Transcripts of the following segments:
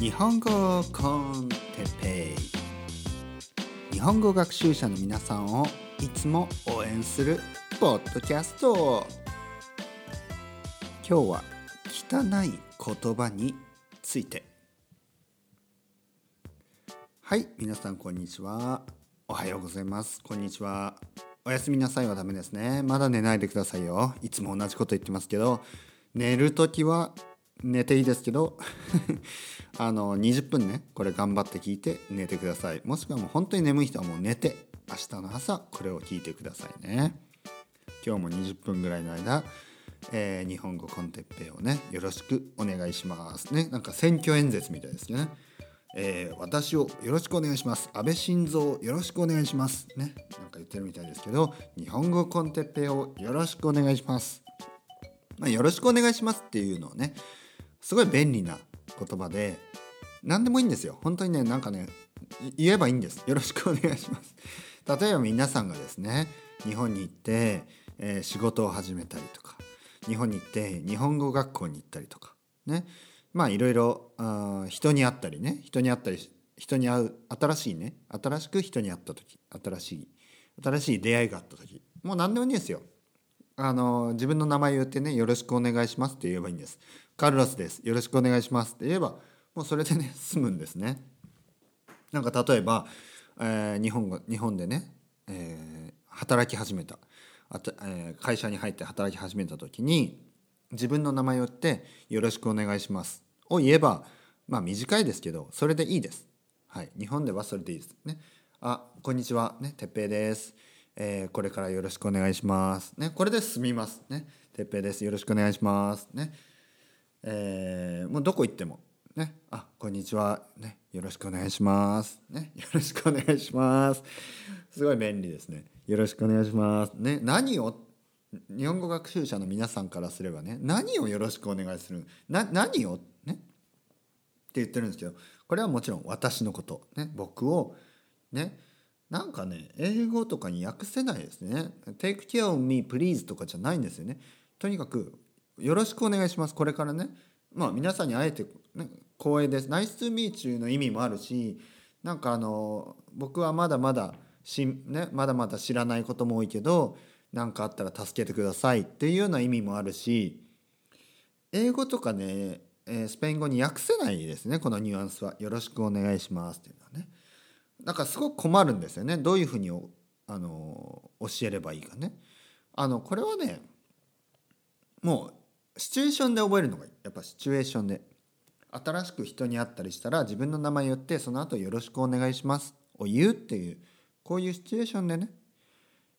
日本語コンテペイ日本語学習者の皆さんをいつも応援するポッドキャスト。今日は汚い言葉について。はい皆さんこんにちは。おはようございます。こんにちは。おやすみなさいはダメですね。まだ寝ないでくださいよ。いつも同じこと言ってますけど寝るときは寝ていいですけど あの20分ねこれ頑張って聞いて寝てください。もしくはもう本当に眠い人はもう寝て明日の朝これを聞いてくださいね。今日も20分ぐらいの間、えー、日本語コンテッペイをねよろしくお願いしますね。なんか選挙演説みたいですね。えー、私をよろしくお願いします。安倍晋三よろしくお願いしますね。なんか言ってるみたいですけど日本語コンテッペイをよろしくお願いします。まあ、よろしくお願いしますっていうのをねすごい便利な言葉で何でもいいんですよ。本当にねなんかね言えばいいんです。よろしくお願いします。例えば皆さんがですね日本に行って、えー、仕事を始めたりとか日本に行って日本語学校に行ったりとかね。まあいろいろ人に会ったりね人に会ったり人に会う新しいね新しく人に会った時新しい新しい出会いがあった時もう何でもいいんですよ。あの自分の名前を言ってねよろしくお願いしますって言えばいいんです。カルロスです。よろしくお願いします。って言えばもうそれでね 済むんですね。なんか例えば、えー、日本語日本でね、えー、働き始めた。あと、えー、会社に入って働き始めた時に自分の名前を言ってよろしくお願いします。を言えばまあ短いですけどそれでいいです。はい。日本ではそれでいいです。ね。あこんにちは。ね。てっぺいです。えー、これからよろしくお願いします。ね、これで済みます。ね、てっぺいです。よろしくお願いします。ね、えー、もうどこ行っても。ね、あ、こんにちは。ね、よろしくお願いします。ね、よろしくお願いします。すごい便利ですね。よろしくお願いします。ね、何を日本語学習者の皆さんからすればね、何をよろしくお願いするな、何を？ねって言ってるんですけど、これはもちろん私のこと。ね、僕をね、なんかね英語とかに訳せないですね Take care of me please とかじゃないんですよねとにかくよろしくお願いします。これからね。まあ皆さんに会えて、ね、光栄です。Nice to meet you の意味もあるしなんかあの僕はまだまだし、ね、まだまだ知らないことも多いけど何かあったら助けてください。っていうような意味もあるし英語とかねえスペイン語に訳せないですね。このニュアンスは。よろしくお願いします。っていうのはね。なんかすごく困るんですよね。どういうふうにあの教えればいいかね。あのこれはねもうシチュエーションで覚えるのがやっぱシチュエーションで。新しく人に会ったりしたら自分の名前言ってその後よろしくお願いします」を言うっていうこういうシチュエーションでね。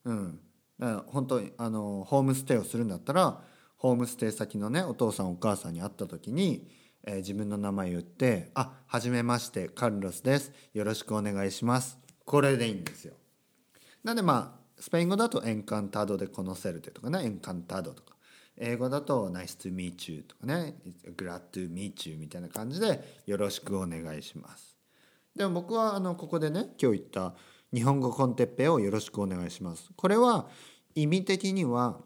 うん。だから本当にあのホームステイをするんだったらホームステイ先のねお父さんお母さんに会った時にえー、自分の名前言って「あはじめましてカルロスです。よろしくお願いします」これでいいんですよ。なんでまあスペイン語だと「エンカンタードでコノセルテ」とかね「エンカンタード」とか。英語だと「Nice to meet you」とかね「Glad to meet you」みたいな感じで「よろしくお願いします」。でも僕はあのここでね今日言った「日本語コンテッペをよろしくお願いします」これは意味的には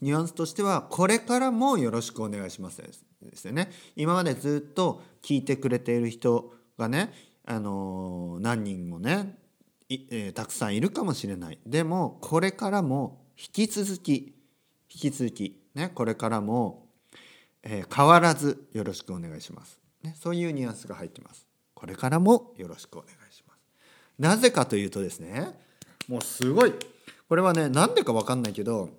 ニュアンスとしてはこれからもよろしくお願いしますですよね。今までずっと聞いてくれている人がね、あのー、何人もねえー、たくさんいるかもしれない。でもこれからも引き続き引き続きねこれからも、えー、変わらずよろしくお願いします、ね、そういうニュアンスが入ってます。これからもよろしくお願いします。なぜかというとですねもうすごい。これはねなんでか分かんないけど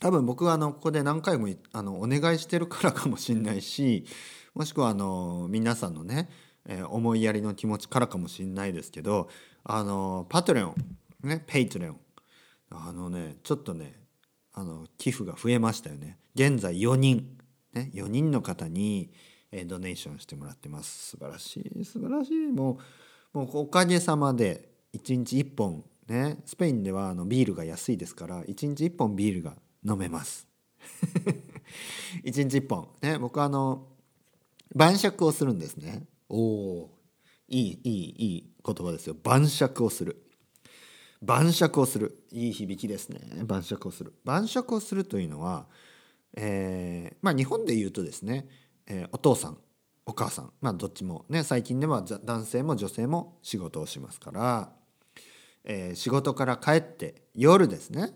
多分僕はあのここで何回もあのお願いしてるからかもしれないしもしくはあの皆さんのね、えー、思いやりの気持ちからかもしれないですけどあのパトレオンねペイトレオン。あのねちょっとねあの寄付が増えましたよね。現在4人。ね4人の方に、え、ドネーションしてもらってます。素晴らしい素晴らしい。もうもうおかげさまで1日1本ねスペインではあのビールが安いですから1日1本ビールが飲めます。一日一本。ね僕はあの晩酌をするんですね。おおいいいいいい言葉ですよ。晩酌をする。晩酌をする。いい響きですね。晩酌をする。晩酌をするというのは、えー、まあ日本で言うとですね、えー、お父さんお母さんまあどっちもね最近では男性も女性も仕事をしますから、えー、仕事から帰って夜ですね、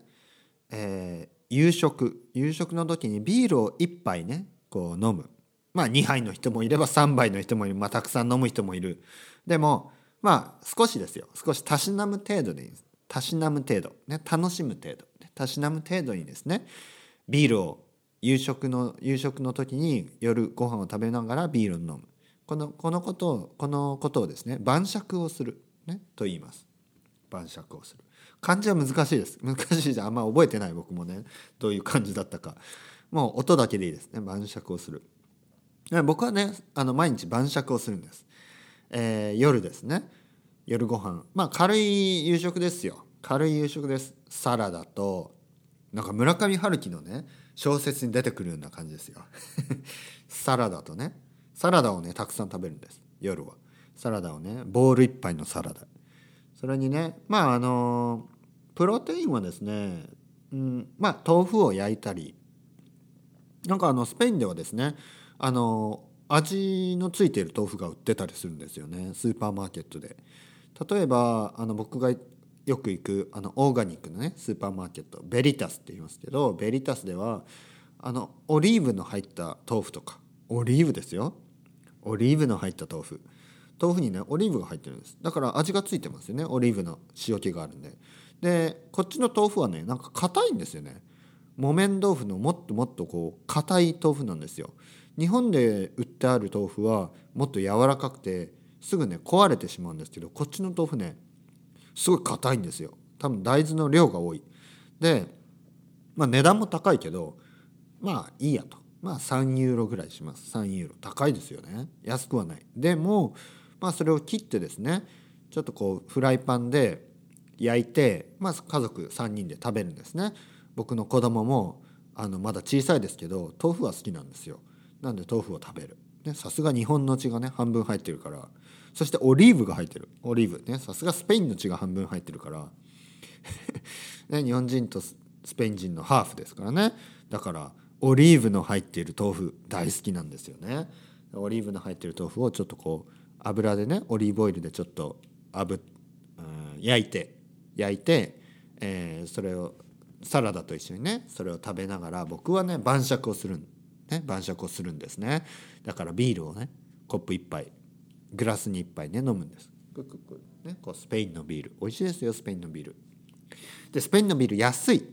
えー、夕食。夕食の時にビールを1杯ねこう飲む。まあ2杯の人もいれば3杯の人もいる。まあたくさん飲む人もいる。でもまあ少しですよ。少したしなむ程度でいいんです。たしなむ程度、ね、楽しむ程度たしなむ程度にですねビールを夕食の夕食の時に夜ご飯を食べながらビールを飲む。このこのことをこのことをですね晩酌をする、ね、と言います。晩酌をする。漢字は難しいです。難しいじゃあんま覚えてない僕もね。どういう感じだったか。もう音だけでいいですね。晩酌をする。僕はねあの毎日晩酌をするんです、えー、夜ですね。夜ご飯。まあ軽い夕食ですよ。軽い夕食です。サラダとなんか村上春樹のね小説に出てくるような感じですよ。サラダとねサラダをねたくさん食べるんです。夜は。サラダをねボール1杯のサラダ。それにねまああのプロテインはですね、うん、まあ豆腐を焼いたり。なんかあのスペインではですねあの味のついている豆腐が売ってたりするんですよね。スーパーマーケットで。例えばあの僕がよく行くあのオーガニックのねスーパーマーケットベリタスって言いますけどベリタスではあのオリーブの入った豆腐とかオリーブですよ。オリーブの入った豆腐。豆腐にねオリーブが入ってるんです。だから味がついてますよね。オリーブの塩気があるんで。でこっちの豆腐はねなんか硬いんですよね。木綿豆腐のもっともっとこう硬い豆腐なんですよ。日本で売ってある豆腐はもっと柔らかくてすぐね壊れてしまうんですけどこっちの豆腐ねすごい硬いんですよ。多分大豆の量が多い。で、まあ、値段も高いけどまあいいやと。まあ3ユーロぐらいします。3ユーロ。高いですよね。安くはない。でもまあそれを切ってですねちょっとこうフライパンで焼いて、まあ、家族3人で食べるんですね。僕の子供もあのまだ小さいですけど豆腐は好きなんですよ。なんで豆腐を食べる。さすが日本の血がね半分入ってるからそしてオリーブが入ってる。オリーブね。さすがスペインの血が半分入ってるから。ね、日本人とスペイン人のハーフですからね。だからオリーブの入っている豆腐大好きなんですよね。オリーブの入ってる豆腐をちょっとこう油でねオリーブオイルでちょっとあぶ、うん、焼いて焼いて、えー、それをサラダと一緒にねそれを食べながら僕はね晩酌をする、ね、晩酌をするんですね。だからビールをねコップ1杯グラスに1杯ね飲むんです。ね、こうスペインのビール。美味しいですよスペインのビール。でスペインのビール安い、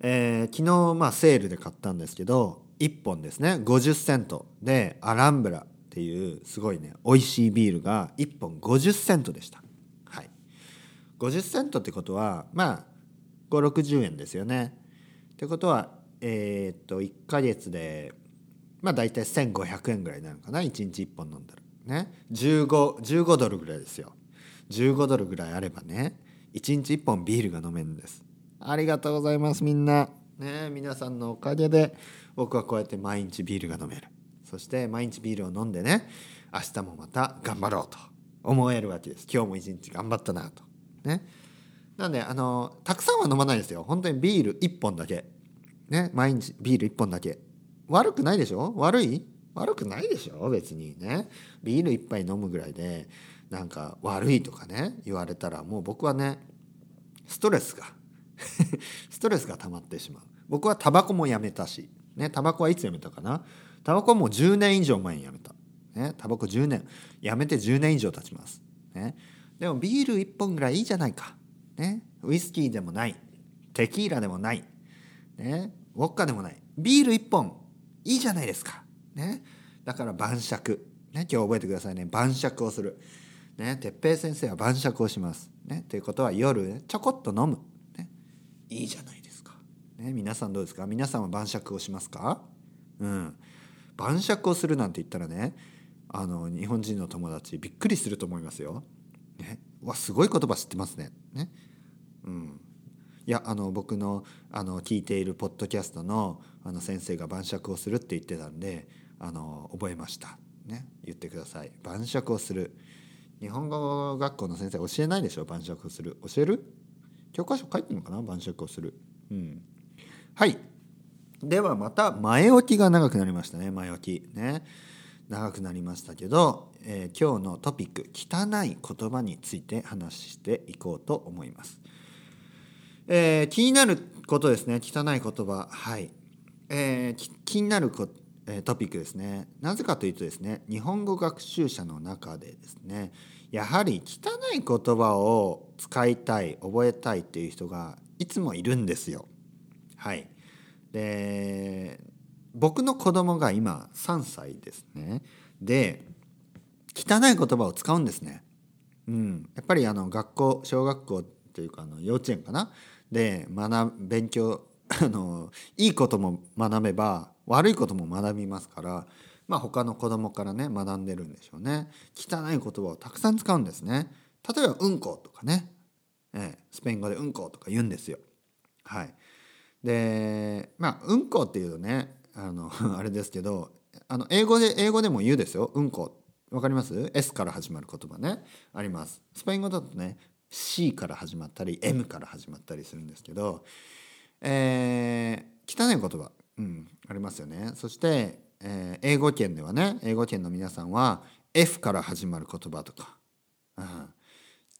えー、昨日まあセールで買ったんですけど1本ですね。50セント。でアランブラっていうすごいね美味しいビールが1本50セントでした。はい。50セントってことはまあ560円ですよね。ってことはえー、っと1ヶ月でまあ大体1500円ぐらいになるかな。1日1本飲んだらね。15, 15ドルぐらいですよ。15ドルぐらいあればね1日1本ビールが飲めるんです。ありがとうございますみんな。ね皆さんのおかげで僕はこうやって毎日ビールが飲める。そして毎日ビールを飲んでね明日もまた頑張ろうと思えるわけです。今日も一日頑張ったなと。ね。なんであのたくさんは飲まないですよ。本当にビール1本だけ。ね毎日ビール1本だけ。悪くないでしょ？悪い？悪くないでしょ別にね。ビール一杯飲むぐらいでなんか悪いとかね言われたらもう僕はねストレスが ストレスが溜まってしまう。僕はタバコもやめたしねタバコはいつやめたかな。タバコはもう10年以上前にやめた。ねタバコ10年やめて10年以上経ちます。ね。でもビール1本ぐらいいいじゃないか。ね。ウイスキーでもない。テキーラでもない。ね。ウォッカでもない。ビール1本いいじゃないですか。ね、だから晩酌、ね、今日覚えてくださいね。晩酌をする、ね、哲平先生は晩酌をします。ね、ということは夜ちょこっと飲む、ね、いいじゃないですか、ね、皆さんどうですか？皆さんは晩酌をしますか？うん。晩酌をするなんて言ったらねあの日本人の友達びっくりすると思いますよ。ね、わすごい言葉知ってますね。ね。うん、いやあの僕のあの聞いているポッドキャストのあの先生が晩酌をするって言ってたんであの覚えました。ね。言ってください。晩酌をする。日本語学校の先生教えないでしょ？晩酌をする。教える？教科書書いてるのかな？晩酌をする。うん。はい。ではまた前置きが長くなりましたね。前置き。ね。長くなりましたけど、えー、今日のトピック汚い言葉について話していこうと思います、えー、気になることですね。汚い言葉。はい、えー、気になることえトピックですね。なぜかというとですね日本語学習者の中でですねやはり汚い言葉を使いたい覚えたいっていう人がいつもいるんですよ。はい。で僕の子供が今3歳ですね。で汚い言葉を使うんですね。うん、やっぱりあの学校小学校っていうかあの幼稚園かな？で学勉強あのいいことも学べば悪いことも学びますからまあ他の子供からね学んでるんでしょうね。汚い言葉をたくさん使うんですね。例えば「うんこ」とかね、ええ、スペイン語で「うんこ」とか言うんですよ。はい。でまあ「うんこ」っていうとねあの あれですけどあの英語で英語でも言うですよ「うんこ」わかります ?S から始まる言葉ね。あります。スペイン語だとね C から始まったり M から始まったりするんですけど、えー、汚い言葉、うん、ありますよね。そして、えー、英語圏ではね英語圏の皆さんは F から始まる言葉とか、うん、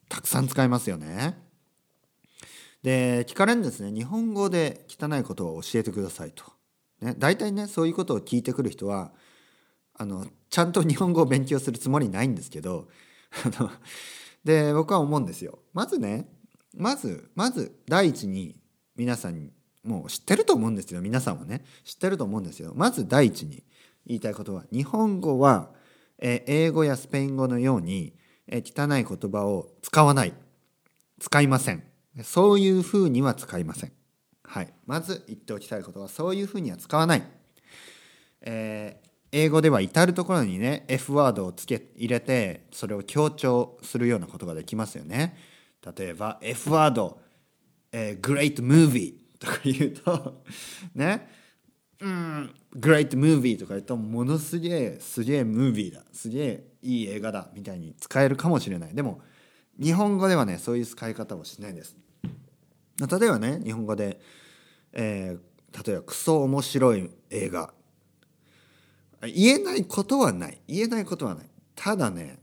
たくさん使いますよね。で聞かれるんですね。日本語で汚い言葉を教えてくださいと、ね、大体ねそういうことを聞いてくる人はあのちゃんと日本語を勉強するつもりないんですけど で僕は思うんですよ。まずねまずまず第一に皆さんもう知ってると思うんですよ皆さんはね知ってると思うんですよ。まず第一に言いたいことは日本語は、え英語やスペイン語のように、え汚い言葉を使わない使いませんそういうふうには使いません。はい、まず言っておきたいことはそういうふうには使わない。えー英語では至る所にね F ワードをつけ入れてそれを強調するようなことができますよね。例えば F ワード、えー、Great Movie とか言うと ね。うん Great Movie とか言うとものすげえすげえムービーだ。すげえいい映画だみたいに使えるかもしれない。でも日本語ではねそういう使い方をしないです。例えばね日本語で、えー、例えばクソ面白い映画。言えないことはない。言えないことはない。ただね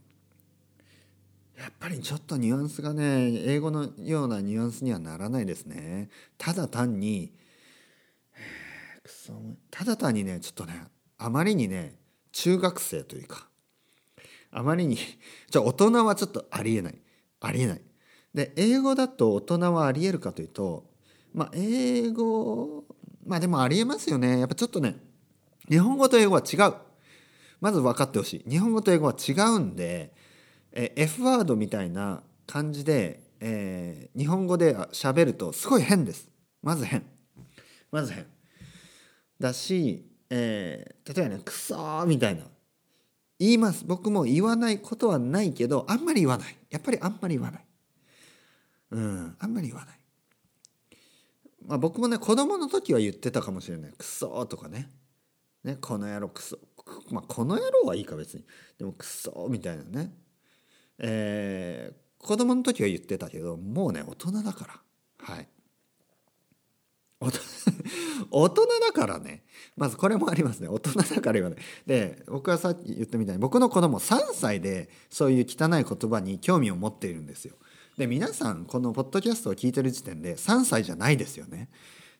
やっぱりちょっとニュアンスがね英語のようなニュアンスにはならないですね。ただ単にただ単にねちょっとねあまりにね中学生というかあまりに じゃ大人はちょっとありえないありえない。で英語だと大人はありえるかというとまあ英語まあでもありえますよね。やっぱちょっとね日本語と英語は違う。まず分かってほしい。日本語と英語は違うんで、え F ワードみたいな感じで、えー、日本語で喋るとすごい変です。まず変。まず変。だし、えー、例えばね「クソ」みたいな。言います。僕も言わないことはないけどあんまり言わない。やっぱりあんまり言わない。うんあんまり言わない。まあ僕もね子供の時は言ってたかもしれない「クソ」とかね。ね、この野郎クソ、まあ、この野郎はいいか別に。でもクソみたいなね、えー、子供の時は言ってたけどもうね大人だから。はい。大人だからね。まずこれもありますね。大人だから言わない。で僕はさっき言ったみたいに僕の子供3歳でそういう汚い言葉に興味を持っているんですよ。で皆さんこのポッドキャストを聞いてる時点で3歳じゃないですよね。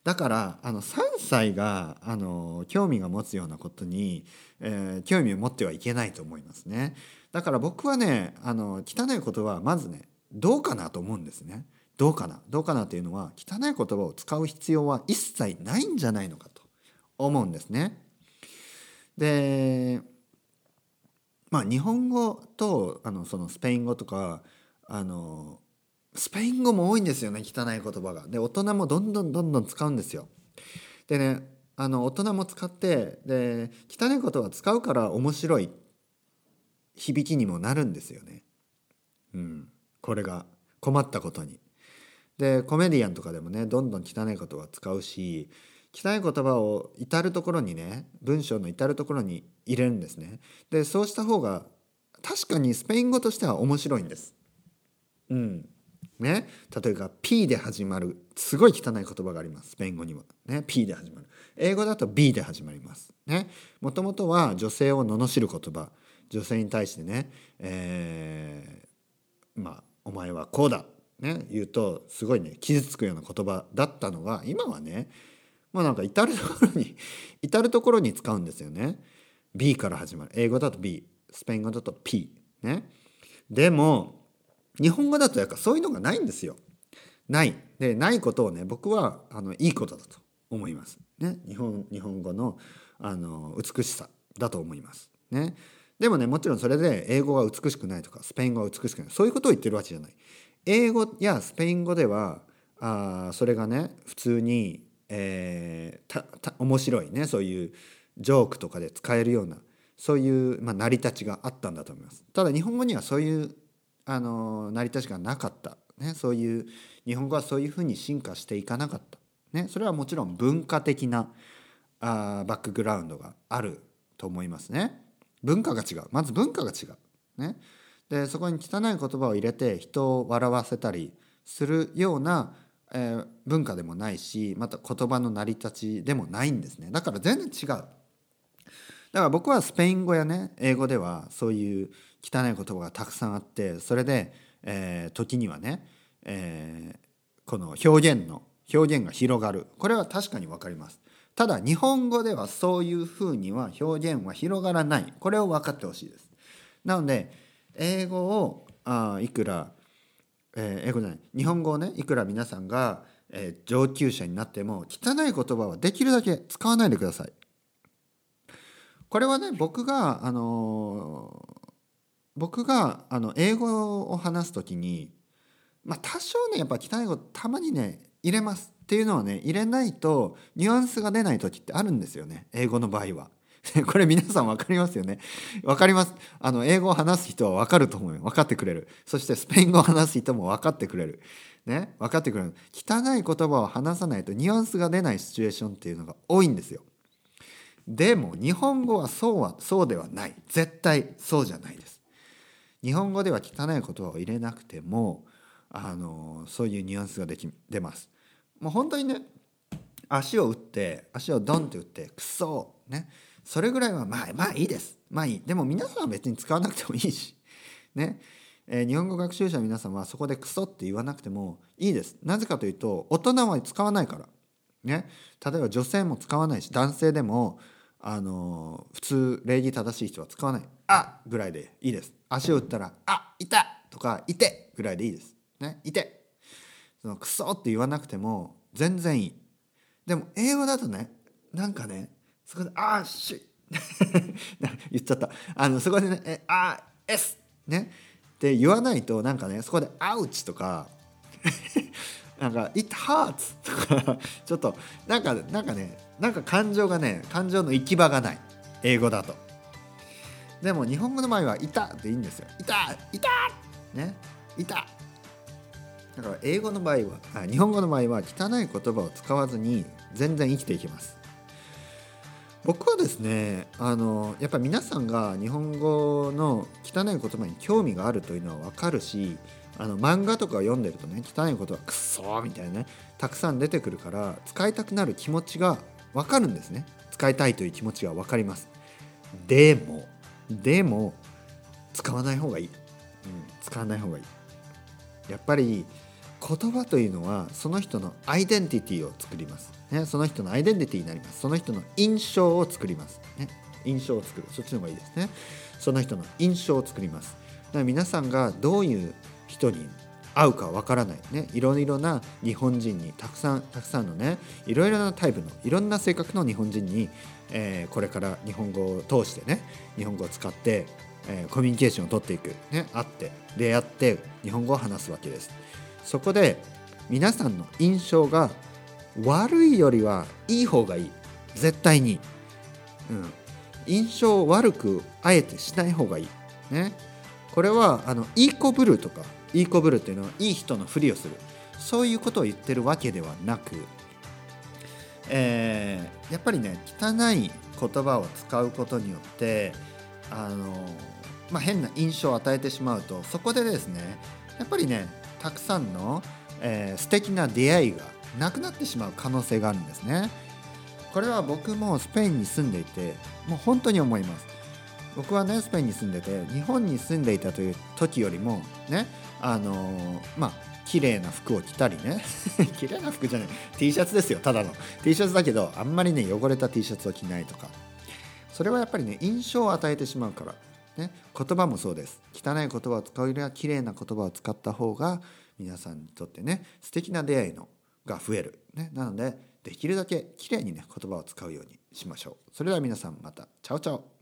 だからあの3歳があの興味が持つようなことに、えー、興味を持ってはいけないと思いますね。だから僕はねあの汚いことはまずねどうかなと思うんですね。どうかなどうかなというのは汚い言葉を使う必要は一切ないんじゃないのかと思うんですね。でまあ日本語とあのそのスペイン語とかあのスペイン語も多いんですよね汚い言葉が。で大人もどんどんどんどん使うんですよ。でねあの大人も使ってで汚い言葉使うから面白い響きにもなるんですよね。うん、これが困ったことに。でコメディアンとかでもねどんどん汚い言葉を使うし汚い言葉を至る所にね文章の至る所に入れるんですね。でそうした方が確かにスペイン語としては面白いんです。うん、ね、例えば P で始まる。すごい汚い言葉があります。スペイン語には、ね、P で始まる。英語だと B で始まります。ね。もともとは女性を罵る言葉。女性に対してね、えー、まあお前はこうだね言うとすごいね傷つくような言葉だったのが今はねまあなんか至る所に 至る所に使うんですよね。B から始まる。英語だと B スペイン語だと P ね。でも日本語だとやっぱそういうのがないんですよ。ない。でないことをね僕はあのいいことだと思います。ね。日本日本語のあの美しさだと思います。ね。でもねもちろんそれで英語は美しくないとかスペイン語は美しくないそういうことを言ってるわけじゃない。英語やスペイン語ではあそれがね普通に、えー、たた面白いねそういうジョークとかで使えるようなそういう、まあ、成り立ちがあったんだと思います。ただ日本語にはそういうあの成り立ちがなかった、ね、そういう日本語はそういうふうに進化していかなかった、ね、それはもちろん文化的なあバックグラウンドがあると思いますね。文化が違う。まず文化が違う。ね。でそこに汚い言葉を入れて人を笑わせたりするような、えー、文化でもないしまた言葉の成り立ちでもないんですね。だから全然違う。だから僕はスペイン語やね英語ではそういう汚い言葉がたくさんあってそれで、えー、時にはね、えー、この表現の表現が広がる。これは確かに分かります。ただ日本語ではそういうふうには表現は広がらない。これを分かってほしいです。なので英語をあいくら、えー、英語じゃない。日本語をねいくら皆さんが、えー、上級者になっても汚い言葉はできるだけ使わないでください。これはね僕があのー、僕があの英語を話す時にまあ多少ねやっぱ汚い語たまにね入れます。っていうのはね入れないとニュアンスが出ない時ってあるんですよね。英語の場合は。これ皆さん分かりますよね。分かります。あの英語を話す人は分かると思うよ。分かってくれる。そしてスペイン語を話す人も分かってくれる。ね？分かってくれる。汚い言葉を話さないとニュアンスが出ないシチュエーションっていうのが多いんですよ。でも日本語はそうはそうではない。絶対そうじゃないです。日本語では汚い言葉を入れなくてもあのそういうニュアンスができ出ます。もう本当にね足を打って足をドンって打ってクソね。それぐらいはまあまあいいです。まあいい。でも皆さんは別に使わなくてもいいし。ね。えー、日本語学習者の皆さんはそこでクソって言わなくてもいいです。なぜかというと大人は使わないから。ね。例えば女性も使わないし男性でもあのー、普通礼儀正しい人は使わない「あぐらいでいいです。足を打ったら「あいた!」とか「いて!」ぐらいでいいです。ね。いて!そのクソって言わなくても全然いい。でも英語だとねなんかねそこで「あーし」言っちゃった。あのそこでね「えあー S」ね。って言わないとなんかねそこで「アウチ」とか なんか「It hurts」とか ちょっとなんかなんかねなんか感情がね感情の行き場がない。英語だと。でも日本語の場合は「いた」でいいんですよ「いたいた!」ね「いた!」だから英語の場合は日本語の場合は汚い言葉を使わずに全然生きていきます。僕はですねあのやっぱ皆さんが日本語の汚い言葉に興味があるというのは分かるしあの漫画とか読んでるとね汚い言葉クソみたいなねたくさん出てくるから使いたくなる気持ちが分かるんですね。使いたいという気持ちが分かります。でもでも使わない方がいい、うん、使わない方がいい。やっぱり言葉というのはその人のアイデンティティを作ります、ね、その人のアイデンティティになります。その人の印象を作ります、ね、印象を作る。そっちの方がいいですね。その人の印象を作ります。だから皆さんがどういう人に会うかわからない。ねいろいろな日本人にたくさんたくさんのねいろいろなタイプのいろんな性格の日本人に、えー、これから日本語を通してね日本語を使って、えー、コミュニケーションを取っていく。ね会って出会って日本語を話すわけです。そこで皆さんの印象が悪いよりはいい方がいい。絶対に、うん、印象を悪くあえてしない方がいい。ね。これはあのいい子ぶるとかいい子ぶるっていうのはいい人のふりをする。そういうことを言ってるわけではなく、えー、やっぱりね汚い言葉を使うことによってあの、まあ、変な印象を与えてしまうとそこでですねやっぱりねたくさんの、えー、素敵な出会いがなくなってしまう可能性があるんですね。これは僕もスペインに住んでいてもう本当に思います。僕はねスペインに住んでて日本に住んでいたという時よりもねあのー、まあ綺麗な服を着たりね。綺麗な服じゃない。T シャツですよただの。T シャツだけどあんまりね汚れた T シャツを着ないとか。それはやっぱりね印象を与えてしまうから。ね、言葉もそうです。汚い言葉を使うよりは綺麗な言葉を使った方が皆さんにとってね素敵な出会いのが増える、ね、なのでできるだけ綺麗にね言葉を使うようにしましょう。それでは皆さんまた。チャオチャオ。